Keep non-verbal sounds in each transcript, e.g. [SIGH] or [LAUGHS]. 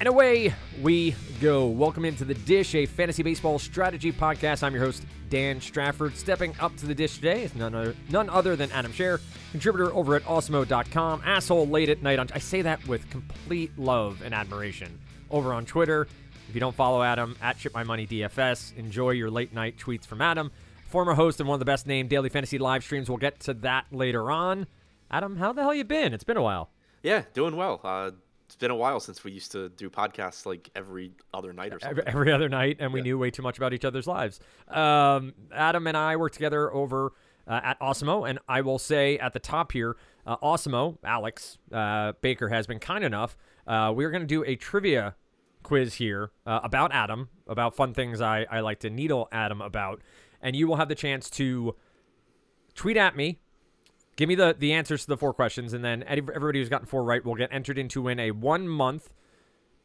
And away we go. Welcome into the Dish, a fantasy baseball strategy podcast. I'm your host, Dan Strafford. Stepping up to the dish today is none other, none other than Adam Scherer, contributor over at awesemo.com. Asshole late at night on. I say that with complete love and admiration. Over on Twitter, if you don't follow Adam, at Ship My Money DFS, enjoy your late night tweets from Adam. Former host and one of the best named daily fantasy live streams. We'll get to that later on. Adam, how the hell you been? It's been a while. Yeah, doing well. Uh, it's been a while since we used to do podcasts like every other night or something. Every, other night, and we Yeah. knew way too much about each other's lives. Um, Adam and I work together over uh, at Awesemo, and I will say at the top here, uh, Awesemo, Alex uh, Baker has been kind enough. Uh, we're going to do a trivia quiz here uh, about Adam, about fun things I, I like to needle Adam about, and you will have the chance to tweet at me Give me the, the answers to the four questions, and then everybody who's gotten four right will get entered into win a one month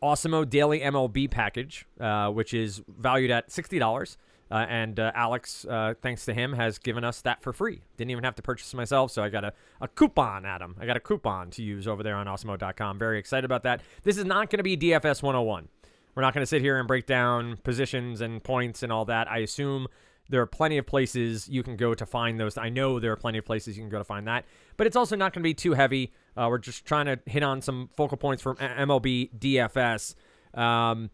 Awesemo Daily MLB package, uh, which is valued at sixty dollars. Uh, and uh, Alex, uh, thanks to him, has given us that for free. Didn't even have to purchase myself, so I got a, a coupon, Adam. I got a coupon to use over there on Awesemo.com. Very excited about that. This is not going to be DFS 101. We're not going to sit here and break down positions and points and all that. I assume there are plenty of places you can go to find those. I know there are plenty of places you can go to find that, but it's also not going to be too heavy. Uh, we're just trying to hit on some focal points from MLB DFS. Um,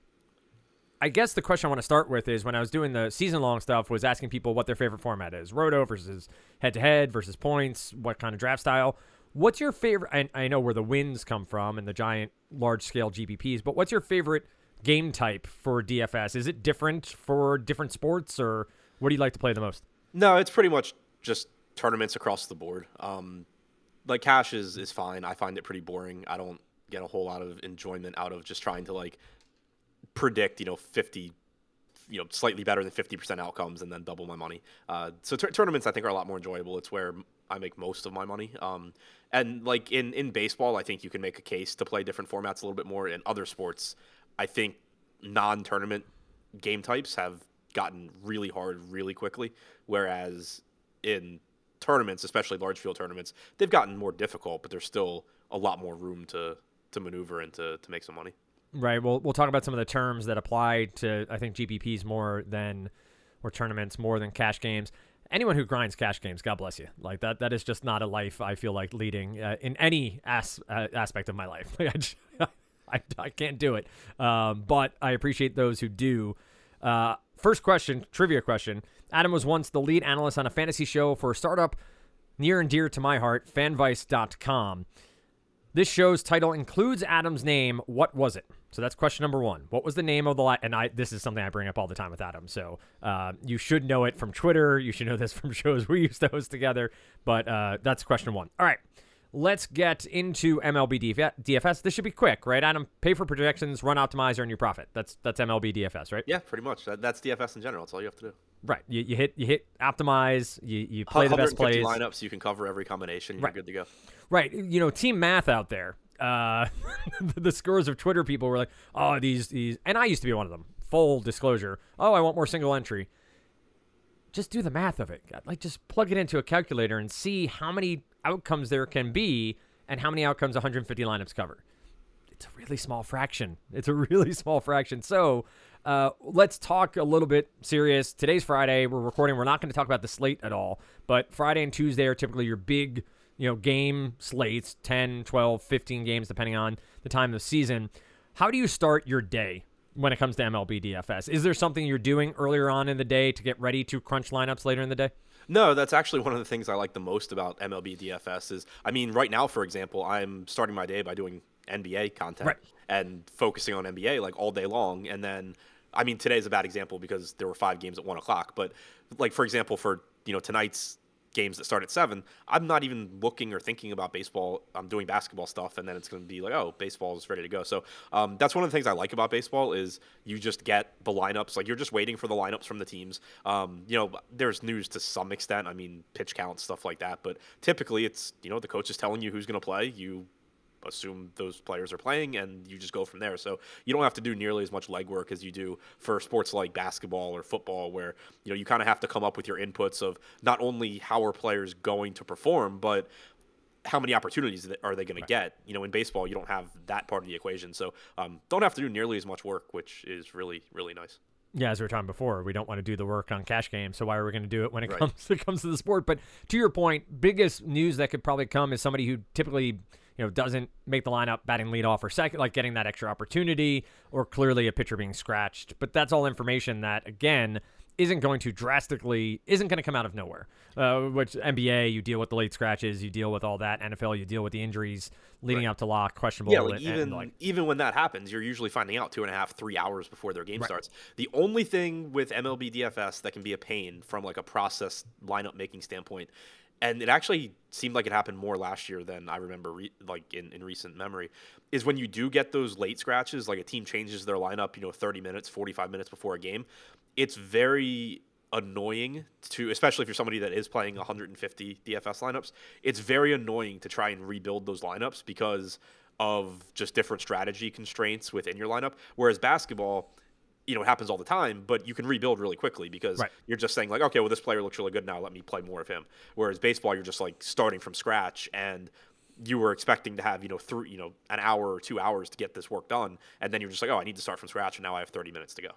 I guess the question I want to start with is when I was doing the season long stuff was asking people what their favorite format is roto versus head to head versus points, what kind of draft style. What's your favorite? I, I know where the wins come from and the giant large scale GPPs, but what's your favorite game type for DFS? Is it different for different sports or what do you like to play the most? No, it's pretty much just tournaments across the board. Um, like cash is is fine. I find it pretty boring. I don't get a whole lot of enjoyment out of just trying to like predict, you know, fifty, you know, slightly better than fifty percent outcomes and then double my money. Uh, so tur- tournaments I think are a lot more enjoyable. It's where I make most of my money. Um, and like in in baseball, I think you can make a case to play different formats a little bit more. In other sports, I think non-tournament game types have gotten really hard really quickly, whereas in tournaments, especially large field tournaments, they've gotten more difficult, but there's still a lot more room to to maneuver and to, to make some money. Right. We'll we'll talk about some of the terms that apply to I think GPPs more than or tournaments more than cash games. Anyone who grinds cash games, God bless you. Like that that is just not a life I feel like leading uh, in any as, uh, aspect of my life. [LAUGHS] I, just, [LAUGHS] I, I can't do it. Um, but I appreciate those who do. Uh, first question, trivia question. Adam was once the lead analyst on a fantasy show for a startup near and dear to my heart, fanvice.com. This show's title includes Adam's name. What was it? So that's question number one. What was the name of the and I this is something I bring up all the time with Adam. So uh, you should know it from Twitter. You should know this [LAUGHS] from shows we used to host together. But uh, that's question one. All right, let's get into MLB DF- DFS. This should be quick, right? Adam, pay for projections, run optimize, earn your profit. That's that's MLB DFS, right? Yeah, pretty much. That, that's DFS in general. That's all you have to do. Right. You, you hit you hit optimize. You you play the best 150 plays. lineups, you can cover every combination. You're Right. good to go. Right. You know, team math out there. Uh, [LAUGHS] the scores of Twitter people were like, "Oh, these these," and I used to be one of them. Full disclosure. Oh, I want more single entry. Just do the math of it. Like, just plug it into a calculator and see how many outcomes there can be and how many outcomes 150 lineups cover. It's a really small fraction. It's a [LAUGHS] really small fraction. So, uh, let's talk a little bit serious. Today's Friday. We're recording. We're not going to talk about the slate at all, but Friday and Tuesday are typically your big, you know, game slates 10, 12, 15 games, depending on the time of season. How do you start your day when it comes to MLB DFS? Is there something you're doing earlier on in the day to get ready to crunch lineups later in the day? No, that's actually one of the things I like the most about MLB DFS is I mean, right now, for example, I'm starting my day by doing NBA content Right. and focusing on NBA like all day long. And then, I mean, today's a bad example because there were five games at one o'clock. But like, for example, for, you know, tonight's games that start at seven, I'm not even looking or thinking about baseball. I'm doing basketball stuff, and then it's going to be like, oh, baseball is ready to go. So um, that's one of the things I like about baseball is you just get the lineups. Like you're just waiting for the lineups from the teams. Um, you know, there's news to some extent. I mean, pitch count stuff like that, but typically it's you know the coach is telling you who's going to play. You assume those players are playing and you just go from there. So you don't have to do nearly as much legwork as you do for sports like basketball or football where you know you kind of have to come up with your inputs of not only how are players going to perform but how many opportunities are they going right. to get? You know, in baseball, you don't have that part of the equation, so um, don't have to do nearly as much work, which is really really nice. Yeah, as we were talking before, we don't want to do the work on cash games, so why are we going to do it when it right. comes [LAUGHS] it comes to the sport? But to your point, biggest news that could probably come is somebody who typically you know doesn't make the lineup batting leadoff or second, like getting that extra opportunity, or clearly a pitcher being scratched. But that's all information that again isn't going to drastically isn't going to come out of nowhere. Uh, which NBA you deal with the late scratches, you deal with all that. NFL you deal with the injuries leading right. up to lock, questionable. Yeah, like even like, even when that happens, you're usually finding out two and a half, three hours before their game right. starts. The only thing with MLB DFS that can be a pain from like a process lineup making standpoint and it actually seemed like it happened more last year than I remember, re- like in, in recent memory, is when you do get those late scratches, like a team changes their lineup, you know, 30 minutes, 45 minutes before a game, it's very annoying to especially if you're somebody that is playing 150 DFS lineups it's very annoying to try and rebuild those lineups because of just different strategy constraints within your lineup. Whereas basketball you know it happens all the time but you can rebuild really quickly because right. you're just saying like okay well this player looks really good now let me play more of him whereas baseball you're just like starting from scratch and you were expecting to have you know three you know an hour or two hours to get this work done and then you're just like oh i need to start from scratch and now i have 30 minutes to go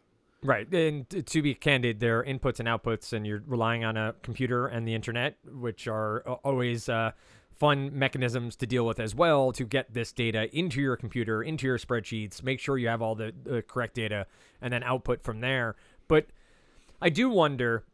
Right. And to be candid, there are inputs and outputs, and you're relying on a computer and the internet, which are always uh, fun mechanisms to deal with as well to get this data into your computer, into your spreadsheets, make sure you have all the, the correct data, and then output from there. But I do wonder.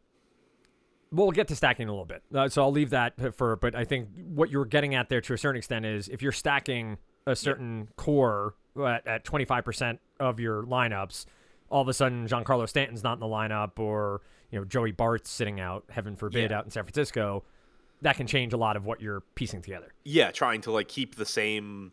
We'll get to stacking a little bit, uh, so I'll leave that for. But I think what you're getting at there, to a certain extent, is if you're stacking a certain core at, at 25% of your lineups, all of a sudden Giancarlo Stanton's not in the lineup or you know Joey Bart's sitting out, heaven forbid, yeah. out in San Francisco, that can change a lot of what you're piecing together. Yeah, trying to like keep the same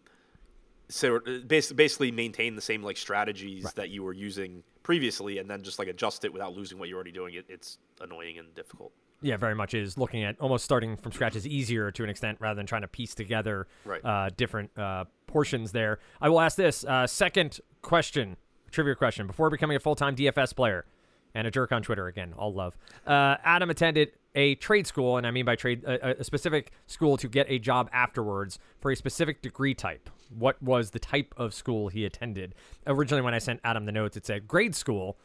so basically maintain the same like strategies right. that you were using previously and then just like adjust it without losing what you're already doing it, it's annoying and difficult yeah very much is looking at almost starting from scratch is easier to an extent rather than trying to piece together right. uh, different uh, portions there i will ask this uh, second question trivia question. Before becoming a full time DFS player and a jerk on Twitter, again, all love, uh, Adam attended a trade school, and I mean by trade, a, a, specific school to get a job afterwards for a specific degree type. What was the type of school he attended? Originally, when I sent Adam the notes, it said grade school,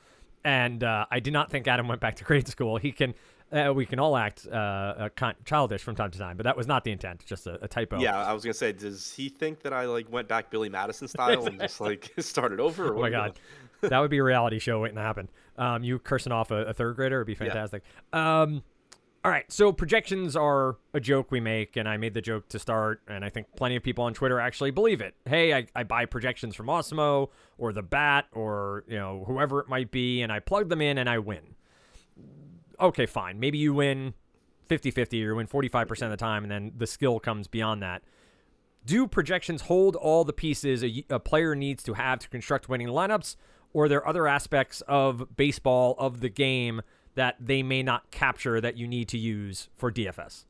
and uh, I did not think Adam went back to [LAUGHS] grade school. He can uh, we can all act uh, childish from time to time, but that was not the intent. Just a, a, typo. Yeah, I was gonna say, does he think that I like went back Billy Madison [LAUGHS] style and just like [LAUGHS] started over? oh my god, that would be a reality show waiting to happen. Um, you cursing off a, a third grader would be fantastic. Yeah. Um, all right, so projections are a joke we make, and I made the joke to start, and I think plenty of people on Twitter actually believe it. Hey, I, I buy projections from Awesemo or the Bat or you know whoever it might be, and I plug them in and I win okay, fine. Maybe you win 50 50 or you win 45% of the time, and then the skill comes beyond that. Do projections hold all the pieces a, a player needs to have to construct winning lineups, or are there other aspects of baseball, of the game, that they may not capture that you need to use for DFS?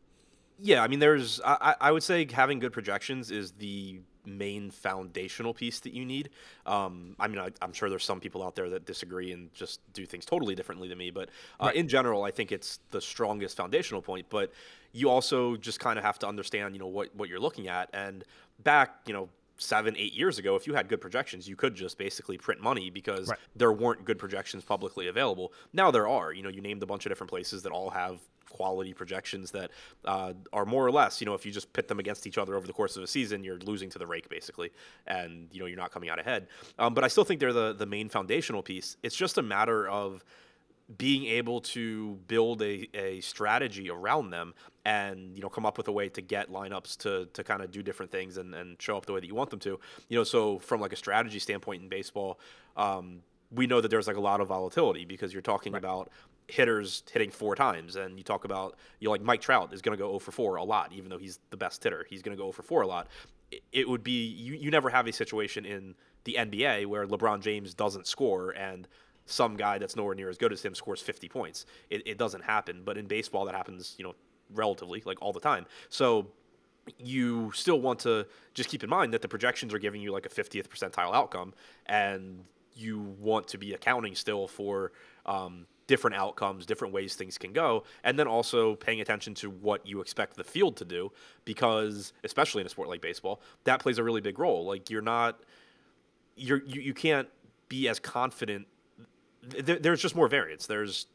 Yeah, I mean, there's, I, I would say having good projections is the main foundational piece that you need. Um, I mean, I, am sure there's some people out there that disagree and just do things totally differently than me, but uh, right. in general, I think it's the strongest foundational point. But you also just kind of have to understand, you know, what what you're looking at. And back, you know, seven, eight years ago, if you had good projections, you could just basically print money because right. there weren't good projections publicly available. Now there are. You know, you named a bunch of different places that all have quality projections that uh, are more or less, you know, if you just pit them against each other over the course of a season, you're losing to the rake basically, and you know you're not coming out ahead. Um, but I still think they're the the main foundational piece. It's just a matter of being able to build a, a strategy around them and you know come up with a way to get lineups to to kind of do different things and, and show up the way that you want them to you know so from like a strategy standpoint in baseball um, we know that there's like a lot of volatility because you're talking right. about hitters hitting four times, and you talk about you know, like Mike Trout is going to go 0 for 4 a lot, even though he's the best hitter. He's going to go 0 for 4 a lot. It, it would be you, you never have a situation in the NBA where LeBron James doesn't score and some guy that's nowhere near as good as him scores 50 points. It, it doesn't happen, but in baseball that happens, you know, relatively like all the time. So you still want to just keep in mind that the projections are giving you like a 50th percentile outcome and you want to be accounting still for um, different outcomes, different ways things can go, and then also paying attention to what you expect the field to do, because especially in a sport like baseball, that plays a really big role. Like you're not, you're you, you can't be as confident. There, there's just more variance. There's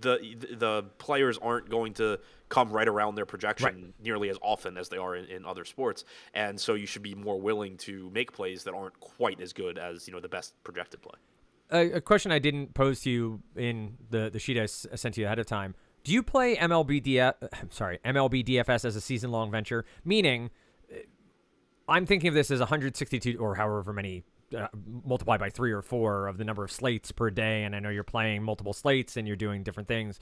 the the players aren't going to come right around their projection right. nearly as often as they are in, in, other sports, and so you should be more willing to make plays that aren't quite as good as you know the best projected play. A, a question I didn't pose to you in the the sheet I sent you ahead of time. Do you play MLB DF, sorry MLB DFS as a season long venture? Meaning, uh, I'm thinking of this as 162 or however many uh, multiply by three or four of the number of slates per day. And I know you're playing multiple slates and you're doing different things.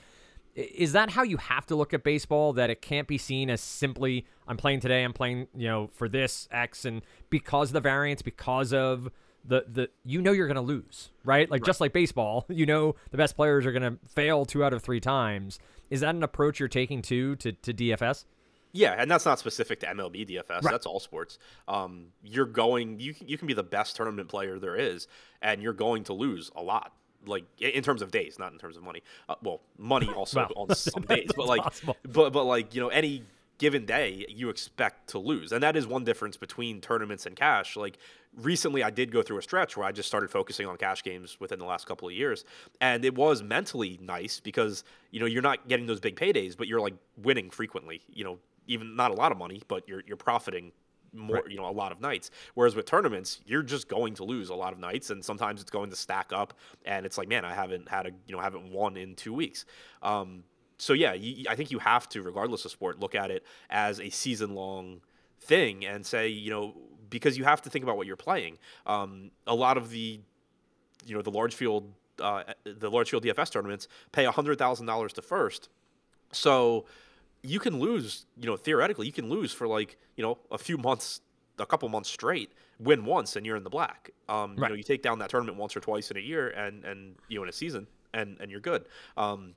Is that how you have to look at baseball? That it can't be seen as simply I'm playing today, I'm playing, you know, for this X, and because of the variance, because of the the you know you're going to lose, right? Like right. just like baseball, [LAUGHS] you know the best players are going to fail two out of three times. Is that an approach you're taking too to to DFS? Yeah, and that's not specific to MLB DFS. Right. That's all sports. Um, you're going. You you can be the best tournament player there is, and you're going to lose a lot. Like in terms of days, not in terms of money. Uh, well, money [LAUGHS] also well, on [LAUGHS] some days, but like, possible. but but like you know, any given day you expect to lose, and that is one difference between tournaments and cash. Like recently, I did go through a stretch where I just started focusing on cash games within the last couple of years, and it was mentally nice because you know you're not getting those big paydays, but you're like winning frequently. You know, even not a lot of money, but you're you're profiting more, right. you know, a lot of nights. Whereas with tournaments, you're just going to lose a lot of nights, and sometimes it's going to stack up, and it's like, man, I haven't had a, you know, haven't won in two weeks. Um, so yeah, you, I think you have to, regardless of sport, look at it as a season long thing and say, you know, because you have to think about what you're playing. Um, a lot of the, you know, the large field, uh, the large field DFS tournaments pay hundred thousand dollars to first, so you can lose, you know, theoretically, you can lose for like, you know, a few months, a couple months straight, win once, and you're in the black. Um, right. You know, you take down that tournament once or twice in a year, and and you know, in a season, and and you're good. Um,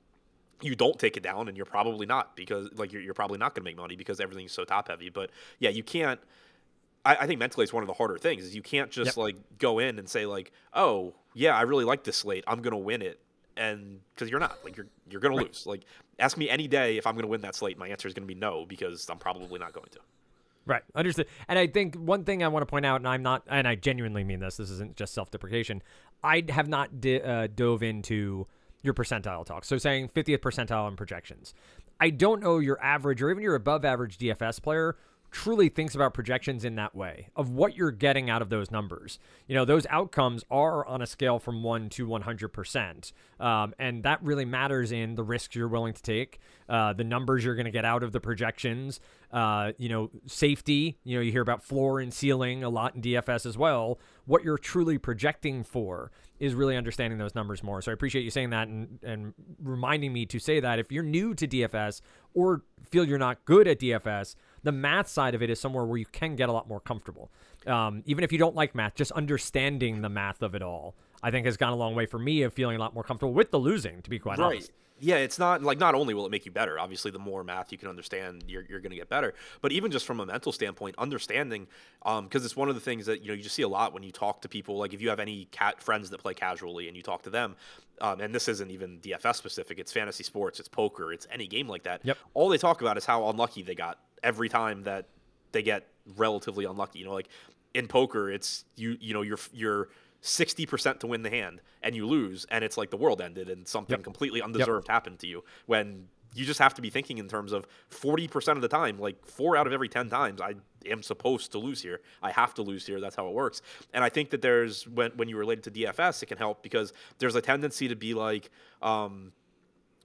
you don't take it down, and you're probably not because like you're, you're probably not going to make money because everything's so top heavy. But yeah, you can't. I, I, think mentally it's one of the harder things is you can't just yep. like go in and say like, oh yeah, I really like this slate, I'm going to win it, and because you're not like you're you're gonna right. lose. Like ask me any day if I'm gonna win that slate, my answer is gonna be no because I'm probably not going to. Right, understood. And I think one thing I want to point out, and I'm not, and I genuinely mean this. This isn't just self-deprecation. I have not di- uh, dove into your percentile talk. So saying 50th percentile in projections. I don't know your average or even your above average DFS player truly thinks about projections in that way of what you're getting out of those numbers. You know, those outcomes are on a scale from 1 to 100%. Um, and that really matters in the risks you're willing to take, uh, the numbers you're going to get out of the projections, uh, you know, safety. You know, you hear about floor and ceiling a lot in DFS as well. What you're truly projecting for is really understanding those numbers more. So I appreciate you saying that and, and reminding me to say that if you're new to DFS or feel you're not good at DFS, the math side of it is somewhere where you can get a lot more comfortable. Um, even if you don't like math, just understanding the math of it all, I think has gone a long way for me of feeling a lot more comfortable with the losing, to be quite right. honest. Yeah, it's not like not only will it make you better, obviously, the more math you can understand, you're, you're going to get better. But even just from a mental standpoint, understanding, because um, it's one of the things that you know you just see a lot when you talk to people. Like if you have any cat friends that play casually and you talk to them, um, and this isn't even DFS specific, it's fantasy sports, it's poker, it's any game like that. Yep. All they talk about is how unlucky they got every time that they get relatively unlucky. You know, like in poker, it's you you know you're you're sixty percent to win the hand and you lose, and it's like the world ended and something yep. completely undeserved yep. happened to you. When you just have to be thinking in terms of forty percent of the time, like four out of every ten times, I am supposed to lose here. I have to lose here. That's how it works. And I think that there's when when you relate it to DFS, it can help because there's a tendency to be like, um,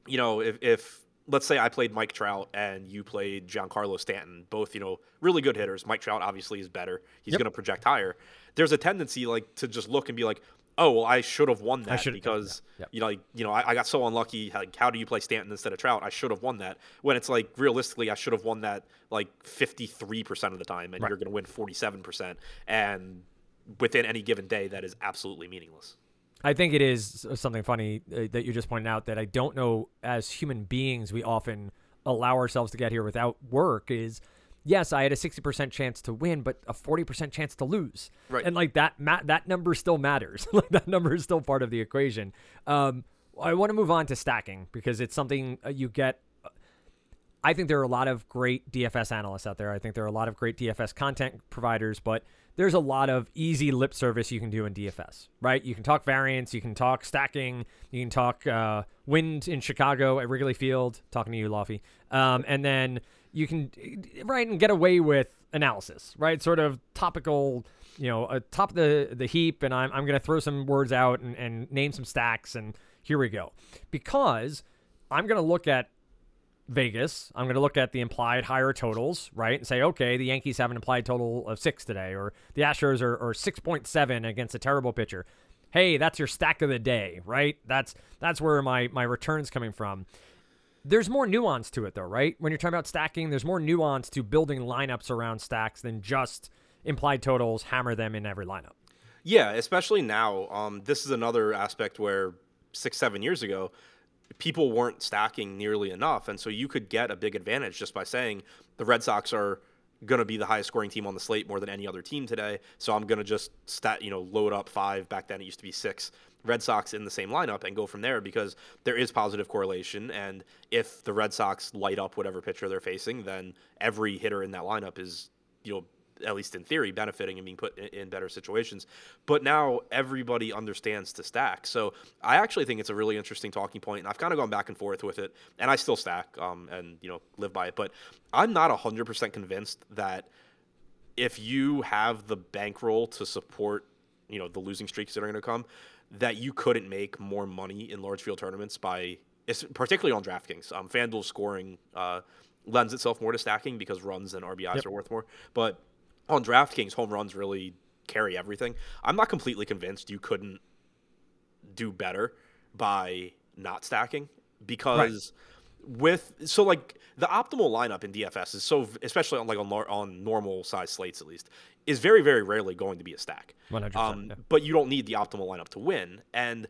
you know, if if let's say I played Mike Trout and you played Giancarlo Stanton, both, you know, really good hitters. Mike Trout obviously is better. He's yep. going to project higher. There's a tendency like to just look and be like, "Oh, well, I should have won that because yep. you know, like, you know, I, I, got so unlucky. Like, how do you play Stanton instead of Trout? I should have won that." When it's like realistically, I should have won that like 53% of the time and right. you're going to win 47% and within any given day that is absolutely meaningless. I think it is something funny uh, that you just pointed out that I don't know as human beings we often allow ourselves to get here without work is yes, I had a 60% chance to win, but a 40% chance to lose. Right. And like that ma- that number still matters. [LAUGHS] like that number is still part of the equation. Um, I want to move on to stacking because it's something uh, you get. uh, I think there are a lot of great DFS analysts out there. I think there are a lot of great DFS content providers, but there's a lot of easy lip service you can do in DFS, right? You can talk variance, you can talk stacking, you can talk uh, wind in Chicago at Wrigley Field, talking to you, Lofty, um, and then you can right and get away with analysis, right? Sort of topical, you know, uh, top the the heap, and I'm I'm gonna throw some words out and, and name some stacks, and here we go, because I'm gonna look at Vegas. I'm going to look at the implied higher totals, right? And say, okay, the Yankees have an implied total of six today, or the Astros are, are 6.7 against a terrible pitcher. Hey, that's your stack of the day, right? That's that's where my my return's coming from. There's more nuance to it, though, right? When you're talking about stacking, there's more nuance to building lineups around stacks than just implied totals. Hammer them in every lineup. Yeah, especially now. Um, this is another aspect where six, seven years ago, people weren't stacking nearly enough, and so you could get a big advantage just by saying the Red Sox are going to be the highest scoring team on the slate more than any other team today. So I'm going to just stat, you know, load up five. Back then it used to be six Red Sox in the same lineup and go from there because there is positive correlation. And if the Red Sox light up whatever pitcher they're facing, then every hitter in that lineup is, you know, at least in theory, benefiting and being put in, in, better situations. But now everybody understands to stack. So I actually think it's a really interesting talking point, and I've kind of gone back and forth with it, and I still stack um, and you know live by it. But I'm not hundred percent convinced that if you have the bankroll to support you know the losing streaks that are going to come, that you couldn't make more money in large field tournaments by particularly on DraftKings. Um, FanDuel scoring uh, lends itself more to stacking because runs and RBIs yep. are worth more, but on DraftKings, home runs really carry everything. I'm not completely convinced you couldn't do better by not stacking because right. with so like the optimal lineup in DFS is so especially on like on, on normal size slates at least is very very rarely going to be a stack. 100%. Um, yeah. But you don't need the optimal lineup to win, and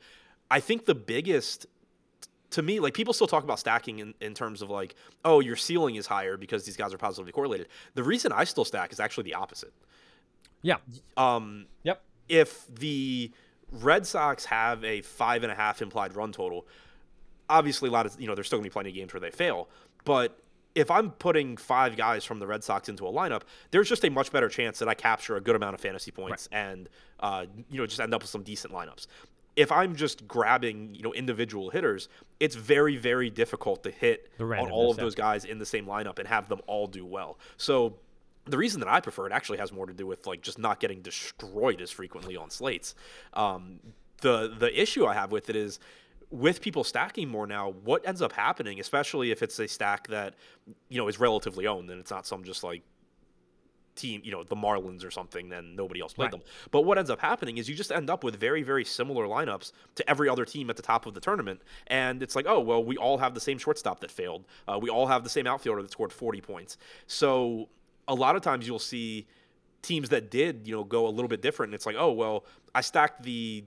I think the biggest to me, like people still talk about stacking in, in terms of like, oh, your ceiling is higher because these guys are positively correlated. The reason I still stack is actually the opposite. Yeah. Um. Yep. If the Red Sox have a five and a half implied run total, obviously a lot of you know there's still gonna be plenty of games where they fail, but if I'm putting five guys from the Red Sox into a lineup, there's just a much better chance that I capture a good amount of fantasy points right. and uh, you know just end up with some decent lineups if I'm just grabbing, you know, individual hitters, it's very, very difficult to hit on all of those guys in the same lineup and have them all do well. So the reason that I prefer it actually has more to do with like just not getting destroyed as frequently on slates. Um, the the issue I have with it is with people stacking more now, what ends up happening, especially if it's a stack that you know is relatively owned and it's not some just like team, you know, the Marlins or something, then nobody else played right. them. But what ends up happening is you just end up with very, very similar lineups to every other team at the top of the tournament. And it's like, oh, well, we all have the same shortstop that failed. Uh, we all have the same outfielder that scored 40 points. So a lot of times you'll see teams that did, you know, go a little bit different. And it's like, oh, well, I stacked the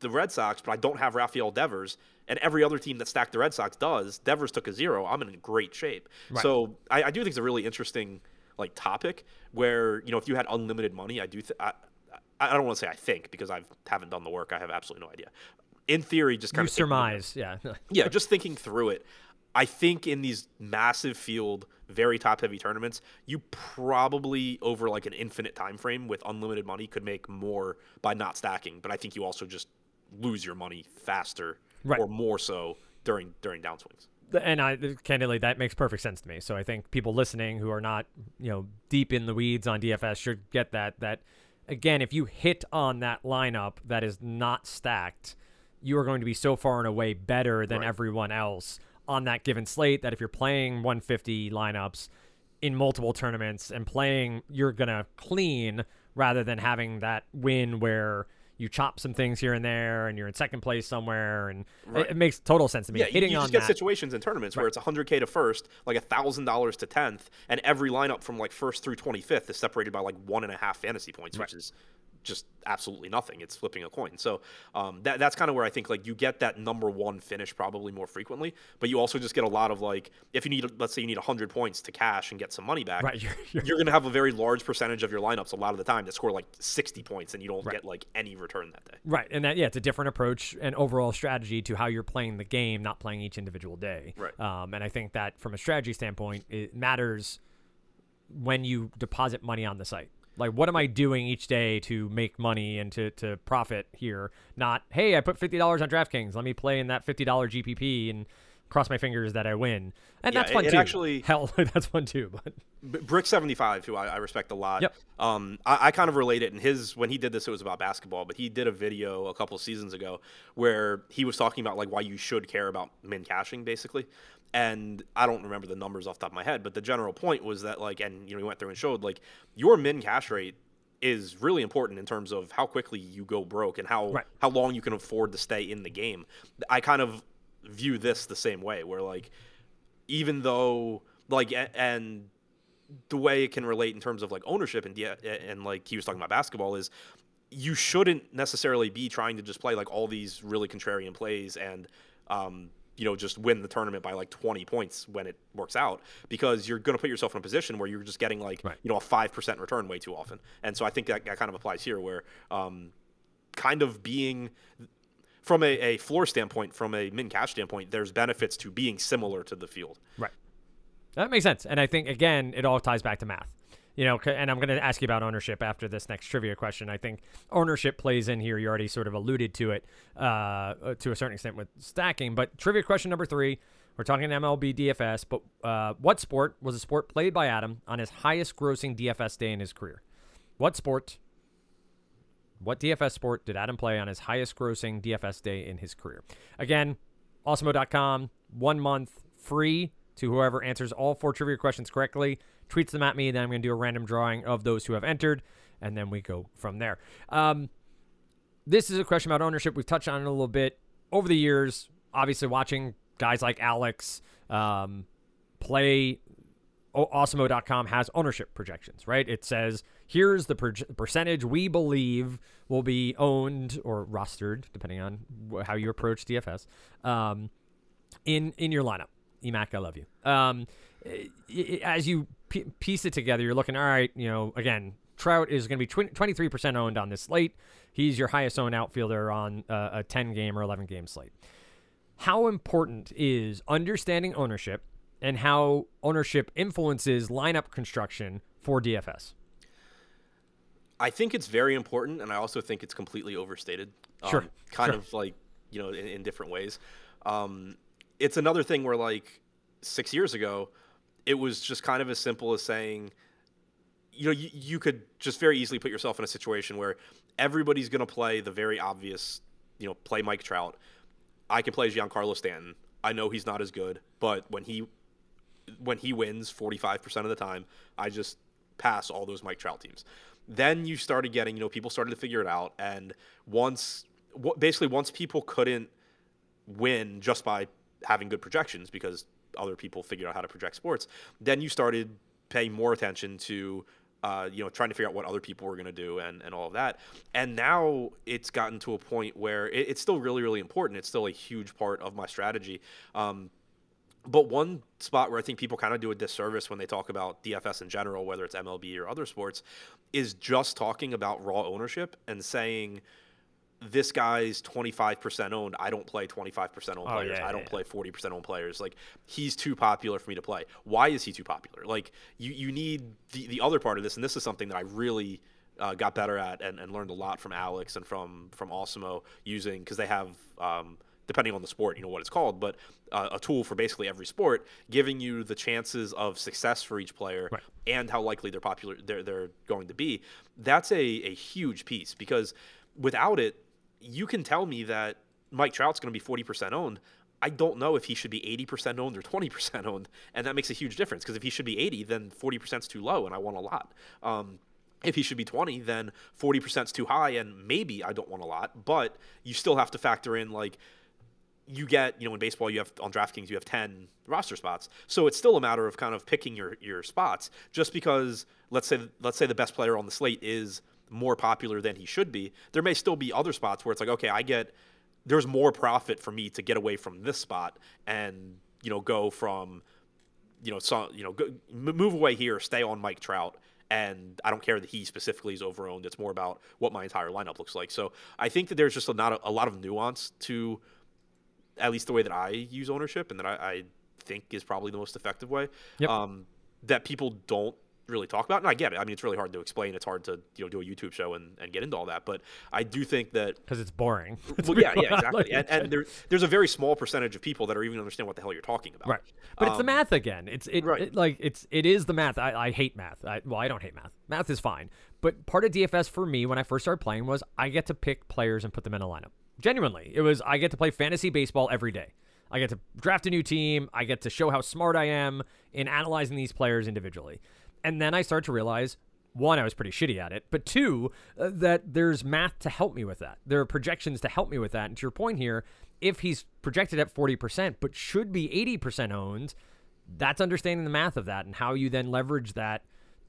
the Red Sox, but I don't have Rafael Devers, and every other team that stacked the Red Sox does. Devers took a zero. I'm in great shape. Right. So I, I do think it's a really interesting like topic where you know if you had unlimited money, I do. Th- I, I don't want to say I think because I haven't done the work. I have absolutely no idea. In theory, just kind of you of surmise, yeah, [LAUGHS] yeah. Just thinking through it, I think in these massive field, very top heavy tournaments, you probably over like an infinite time frame with unlimited money could make more by not stacking. But I think you also just lose your money faster right. or more so during during downswings and I candidly that makes perfect sense to me. So I think people listening who are not you know deep in the weeds on DFS should get that that again if you hit on that lineup that is not stacked, you are going to be so far and away better than right. everyone else on that given slate that if you're playing 150 lineups in multiple tournaments and playing you're gonna clean rather than having that win where you chop some things here and there, and you're in second place somewhere, and right. it, it, makes total sense to me. Yeah, Hitting you, you just get that. situations in tournaments right. where it's 100k to first, like thousand dollars to tenth, and every lineup from like first through 25th is separated by like one and a half fantasy points, right. which is just absolutely nothing. It's flipping a coin. So um, that that's kind of where I think like you get that number one finish probably more frequently, but you also just get a lot of like if you need let's say you need 100 points to cash and get some money back, Right, [LAUGHS] you're- you're- you're going to have a very large percentage of your lineups a lot of the time that score like 60 points and you don't Right. get like any return that day. Right, and that yeah, it's a different approach and overall strategy to how you're playing the game, not playing each individual day. Right. Um, and I think that from a strategy standpoint, it matters when you deposit money on the site. Like, what am I doing each day to make money and to, to profit here? Not, hey, I put fifty dollars on DraftKings. Let me play in that fifty dollar GPP and cross my fingers that I win. And Yeah, that's fun it too. actually- [LAUGHS] hell, [LAUGHS] that's fun too. But Brick seventy five, who I, I respect a lot. Yep. Um, I, I kind of relate it. And his when he did this, it was about basketball. But he did a video a couple seasons ago where he was talking about like why you should care about min cashing, basically. And I don't remember the numbers off the top of my head, but the general point was that like, and you know, he went through and showed like your min cash rate is really important in terms of how quickly you go broke and how Right. how long you can afford to stay in the game. I kind of view this the same way, where like even though like and the way it can relate in terms of like ownership and and like he was talking about basketball is you shouldn't necessarily be trying to just play like all these really contrarian plays and um, you know just win the tournament by like 20 points when it works out because you're going to put yourself in a position where you're just getting like Right. you know a 5% return way too often and so i think that, that kind of applies here where um, kind of being from a, a floor standpoint from a min cash standpoint there's benefits to being similar to the field Right. That makes sense. And I think, again, it all ties back to math. You know, and I'm going to ask you about ownership after this next trivia question. I think ownership plays in here. You already sort of alluded to it uh, to a certain extent with stacking. But trivia question number three we're talking MLB DFS, but uh, what sport was a sport played by Adam on his highest grossing DFS day in his career? What sport, what DFS sport did Adam play on his highest grossing DFS day in his career? Again, Awesemo.com, one month free to whoever answers all four trivia questions correctly. Tweets them at me. and Then I'm going to do a random drawing of those who have entered, and then we go from there. Um, this is a question about ownership. We've touched on it a little bit over the years. Obviously, watching guys like Alex um, play O- Awesemo.com has ownership projections, right? It says here's the per- percentage we believe will be owned or rostered, depending on wh- how you approach DFS, um, in in your lineup. Emac, I love you. Um, i- i- as you p- piece it together, you're looking, all right, you know, again, Trout is going to be twen- 23% owned on this slate. He's your highest owned outfielder on uh, a 10 game or 11 game slate. How important is understanding ownership and how ownership influences lineup construction for DFS? I think it's very important, and I also think it's completely overstated. Sure, Um, kind sure. of like you know in, in different ways. Um, it's another thing where like six years ago, it was just kind of as simple as saying, you know, you, you could just very easily put yourself in a situation where everybody's going to play the very obvious, you know, play Mike Trout. I can play Giancarlo Stanton. I know he's not as good, but when he when he wins 45% of the time, I just pass all those Mike Trout teams. Then you started getting, you know, people started to figure it out. And once, basically, once people couldn't win just by having good projections because other people figured out how to project sports, then you started paying more attention to, uh, you know, trying to figure out what other people were going to do and, and all of that. And now it's gotten to a point where it, it's still really, really important. It's still a huge part of my strategy. Um, but one spot where I think people kind of do a disservice when they talk about DFS in general, whether it's MLB or other sports, is just talking about raw ownership and saying this guy's 25% owned. I don't play 25% owned Oh, players. yeah, I don't yeah. play 40% owned players. Like he's too popular for me to play. Why is he too popular? Like you, you need the, the other part of this, and this is something that I really uh, got better at and, and learned a lot from Alex and from from Awesemo using because they have um, depending on the sport, you know what it's called, but uh, a tool for basically every sport, giving you the chances of success for each player Right. and how likely they're popular they're they're going to be. That's a a huge piece because without it, you can tell me that Mike Trout's going to be 40% owned. I don't know if he should be 80% owned or 20% owned, and that makes a huge difference because if he should be 80, then 40% is too low, and I want a lot. Um, if he should be 20, then 40% is too high, and maybe I don't want a lot. But you still have to factor in like you get, you know, in baseball, you have on DraftKings, you have 10 roster spots. So it's still a matter of kind of picking your, your spots. Just because, let's say, let's say the best player on the slate is more popular than he should be, there may still be other spots where it's like, okay, I get there's more profit for me to get away from this spot and you know go from you know so you know go, move away here, stay on Mike Trout. And I don't care that he specifically is overowned. It's more about what my entire lineup looks like. So I think that there's just a, not a, a lot of nuance to at least the way that I use ownership and that I, I think is probably the most effective way. Yep. Um, that people don't really talk about. And I get it. I mean, it's really hard to explain. It's hard to you know do a YouTube show and, and get into all that. But I do think that because it's boring. [LAUGHS] well, yeah, yeah, exactly. and, and there, there's a very small percentage of people that are even understand what the hell you're talking about. Right. But Um, it's the math again. It's it, right. it- like it's it is the math. I, I hate math. I, well, I don't hate math. Math is fine. But part of DFS for me when I first started playing was I get to pick players and put them in a lineup. Genuinely, it was I get to play fantasy baseball every day. I get to draft a new team. I get to show how smart I am in analyzing these players individually. And then I start to realize one, I was pretty shitty at it, but two, uh, that there's math to help me with that. There are projections to help me with that. And to your point here, if he's projected at 40%, but should be 80% owned, that's understanding the math of that and how you then leverage that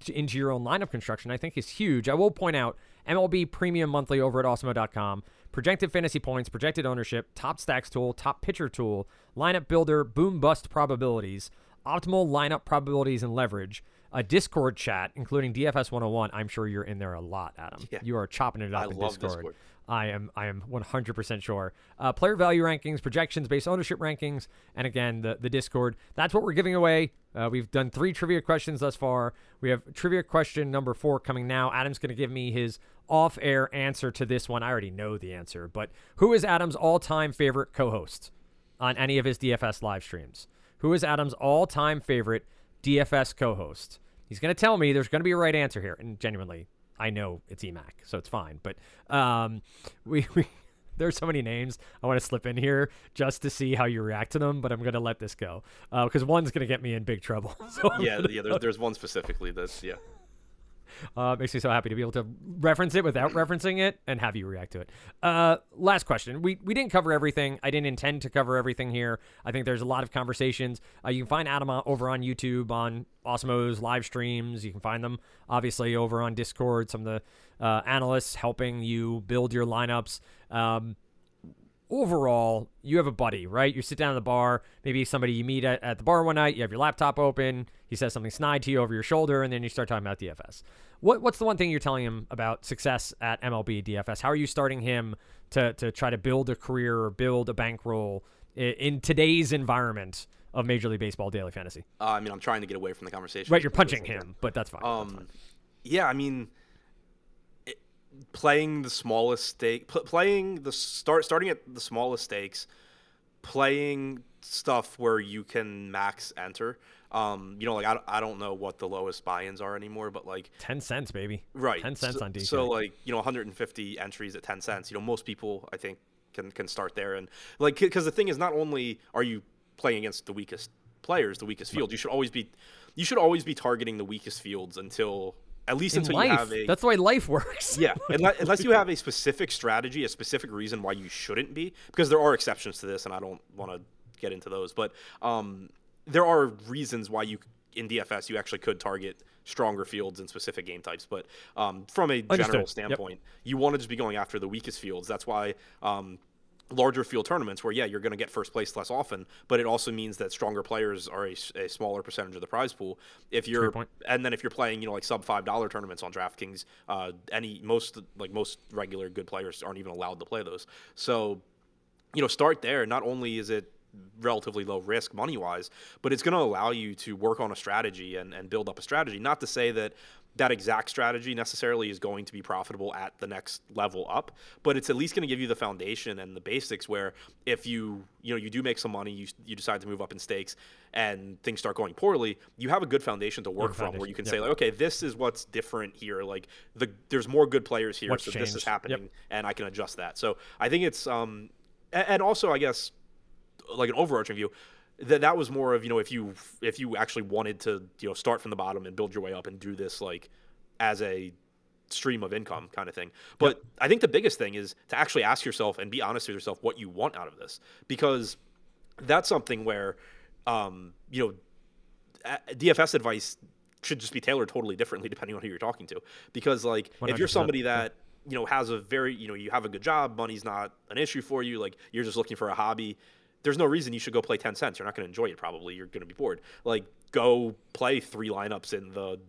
into your own lineup construction, I think is huge. I will point out MLB Premium Monthly over at Awesemo.com, projected fantasy points, projected ownership, top stacks tool, top pitcher tool, lineup builder, boom bust probabilities, optimal lineup probabilities and leverage, a Discord chat, including DFS 101. I'm sure you're in there a lot, Adam. Yeah. You are chopping it up I in love Discord. Discord. I am I am 100% sure. Uh, player value rankings, projections, based ownership rankings, and again the the Discord. That's what we're giving away. Uh, we've done three trivia questions thus far. We have trivia question number four coming now. Adam's going to give me his off-air answer to this one. I already know the answer, but who is Adam's all-time favorite co-host on any of his DFS live streams? Who is Adam's all-time favorite DFS co-host? He's going to tell me there's going to be a right answer here, and genuinely, I know it's EMAC, so it's fine. But um, [LAUGHS] we, we there's so many names I want to slip in here just to see how you react to them, but I'm going to let this go because one's going to get me in big trouble. [LAUGHS] So Yeah, yeah. There's [LAUGHS] there's one specifically that's yeah. Uh, makes me so happy to be able to reference it without referencing it and have you react to it. Uh, last question. We we didn't cover everything. I didn't intend to cover everything here. I think there's a lot of conversations. Uh, you can find Adam over on YouTube on Awesemo's live streams. You can find them obviously over on Discord. Some of the uh, analysts helping you build your lineups. Um, overall, you have a buddy, right? You sit down at the bar, maybe somebody you meet at, at the bar one night, you have your laptop open, he says something snide to you over your shoulder, and then you start talking about DFS. What, what's the one thing you're telling him about success at MLB DFS? How are you starting him to, to try to build a career or build a bankroll in, in today's environment of Major League Baseball daily fantasy? Uh, I mean, I'm trying to get away from the conversation. Right, you're punching him, but that's fine. that's fine. Um, yeah, I mean, playing the smallest stake, pl- playing the start, starting at the smallest stakes, playing stuff where you can max enter. Um, you know, like I, don't- I don't know what the lowest buy-ins are anymore, but like 10 cents, baby. right, 10 cents so, on DK. So like you know, 150 entries at 10 cents. You know, most people I think can can start there, and like because the thing is, not only are you playing against the weakest players, the weakest fields, you should always be you should always be targeting the weakest fields until at least in until life, you have a that's the way life works. yeah, [LAUGHS] unless, unless you have a specific strategy, a specific reason why you shouldn't be, because there are exceptions to this, and I don't want to get into those, but um, there are reasons why you in DFS you actually could target stronger fields and specific game types. But um, from a Understood. general Yep. standpoint, you want to just be going after the weakest fields. That's why. Um, larger field tournaments where yeah you're going to get first place less often but it also means that stronger players are a smaller percentage of the prize pool if you're and then if you're playing you know like sub five dollar tournaments on DraftKings, uh, any most like most regular good players aren't even allowed to play those. So, you know, start there. Not only is it relatively low risk money wise, but it's going to allow you to work on a strategy and, and build up a strategy. Not to say that that exact strategy necessarily is going to be profitable at the next level up, but it's at least going to give you the foundation and the basics where if you you know you do make some money, you you decide to move up in stakes and things start going poorly, you have a good foundation to work from where you can yep. say like okay, this is what's different here. Like the there's more good players here, What's so this is changed. Yep. happening and I can adjust that. So I think it's um and also I guess like an overarching view that that was more of you know if you if you actually wanted to you know start from the bottom and build your way up and do this like as a stream of income kind of thing but i think the biggest thing is to actually ask yourself and be honest with yourself what you want out of this because that's something where um you know dfs advice should just be tailored totally differently depending on who you're talking to. Because like if you're somebody that you know has a very you know you have a good job, money's not an issue for you, like you're just looking for a hobby. There's no reason you should go play 10 cents. You're not going to enjoy it probably. You're going to be bored. Like go play three lineups in the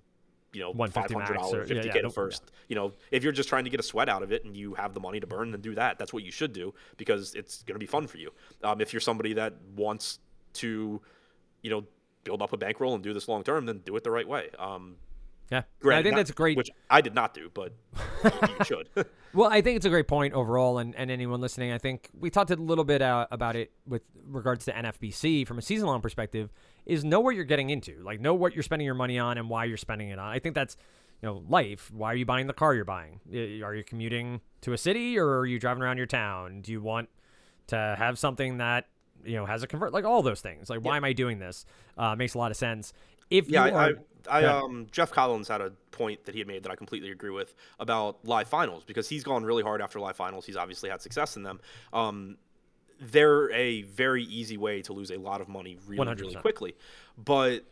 you know, $500, max or- yeah, 50K yeah, first. You know, if you're just trying to get a sweat out of it and you have the money to burn, then do that. That's what you should do because it's going to be fun for you. Um, if you're somebody that wants to, you know, build up a bankroll and do this long term, then do it the right way. Um, Yeah, granted, I think not- that's great. Which I did not do, but you, [LAUGHS] should. [LAUGHS] Well, I think it's a great point overall, and, and anyone listening, I think we talked a little bit uh, about it with regards to NFBC from a season long perspective. Is know what you're getting into, like know what you're spending your money on and why you're spending it on. I think that's you know life. Why are you buying the car you're buying? Are you commuting to a city or are you driving around your town? Do you want to have something that you know has a convert? Like all those things. Like why am I doing this? Uh, makes a lot of sense. If Yeah, you I, are, I, I um, Jeff Collins had a point that he had made that I completely agree with about live finals because he's gone really hard after live finals. He's obviously had success in them. Um, they're a very easy way to lose a lot of money really, really 100%. quickly. But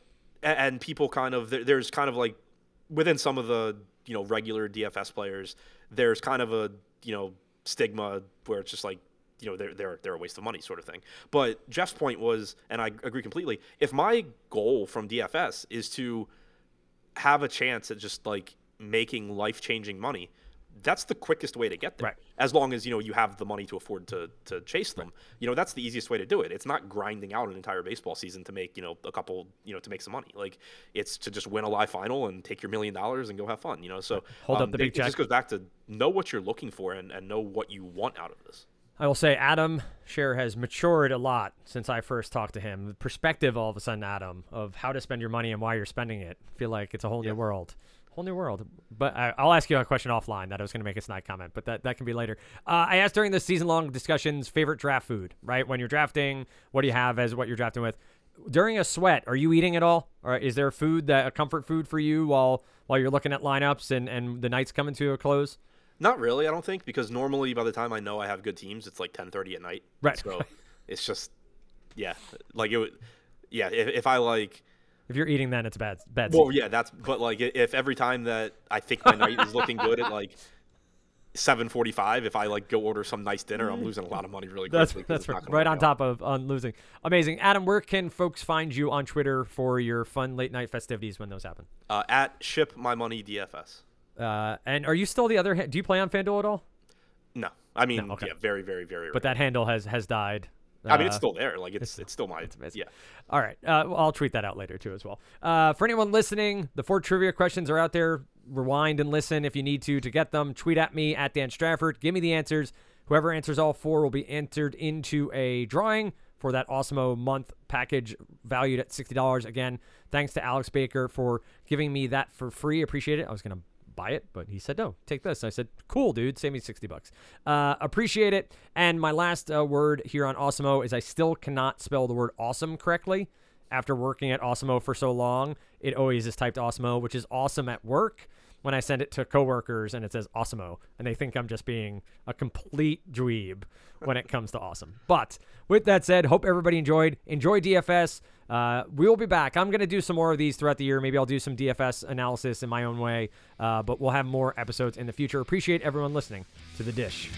and people kind of there's kind of like within some of the you know regular DFS players, there's kind of a you know stigma where it's just like you know they're they're they're a waste of money sort of thing. But Jeff's point was, and I agree completely. If my goal from DFS is to have a chance at just like making life changing money, that's the quickest way to get there. Right. As long as you know you have the money to afford to to chase them. You know that's the easiest way to do it. It's not grinding out an entire baseball season to make you know a couple you know to make some money. Like it's to just win a live final and take your million dollars and go have fun. You know so Hold up um, the it- big It just goes back to know what you're looking for and, and know what you want out of this. I will say Adam Scherer has matured a lot since I first talked to him. The perspective all of a sudden, Adam, of how to spend your money and why you're spending it. I feel like it's a whole Yeah. new world. Whole new world. But I, I'll ask you a question offline that I was going to make a snide comment, but that, that can be later. Uh, I asked during the season long discussions favorite draft food, right? When you're drafting, what do you have as what you're drafting with? During a sweat, are you eating at all? Or is there food that a comfort food for you while while you're looking at lineups and, and the night's coming to a close? Not really, I don't think, because normally by the time I know I have good teams, it's like 10:30 at night. Right. So [LAUGHS] it's just, yeah, like it. Would, yeah, if, if I like, If you're eating, then it's bad. Bad. well, season. yeah, that's. But like, if every time that I think my night is looking good at like 7:45, if I like go order some nice dinner, I'm losing a lot of money really quickly. That's 'cause that's right, right on out. top of on losing. Amazing, Adam. Where can folks find you on Twitter for your fun late night festivities when those happen? Uh, at ship my money DFS. Uh, and are you still the other? Ha- do you play on FanDuel at all? No, I mean, okay. yeah, very, very, very. But that handle has has died. I mean, it's Uh, still there. Like it's it's, still my amazing. yeah. All right. Uh, well, I'll tweet that out later too as well. Uh, for anyone listening, the four trivia questions are out there. Rewind and listen if you need to to get them. Tweet at me at Dan Strafford. Give me the answers. Whoever answers all four will be entered into a drawing for that Awesemo month package valued at sixty dollars. Again, thanks to Alex Baker for giving me that for free. Appreciate it. I was gonna buy it, but he said no. Take this. I said cool, dude. Save me sixty bucks. Uh, appreciate it. And my last uh, word here on Awesemo is I still cannot spell the word awesome correctly after working at Awesemo for so long, it always is typed Awesemo, which is awesome at work. When I send it to coworkers and it says Awesemo, and they think I'm just being a complete dweeb when it comes to awesome. But with that said, hope everybody enjoyed. Enjoy DFS. Uh, we will be back. I'm going to do some more of these throughout the year. Maybe I'll do some DFS analysis in my own way, uh, but we'll have more episodes in the future. Appreciate everyone listening to the dish.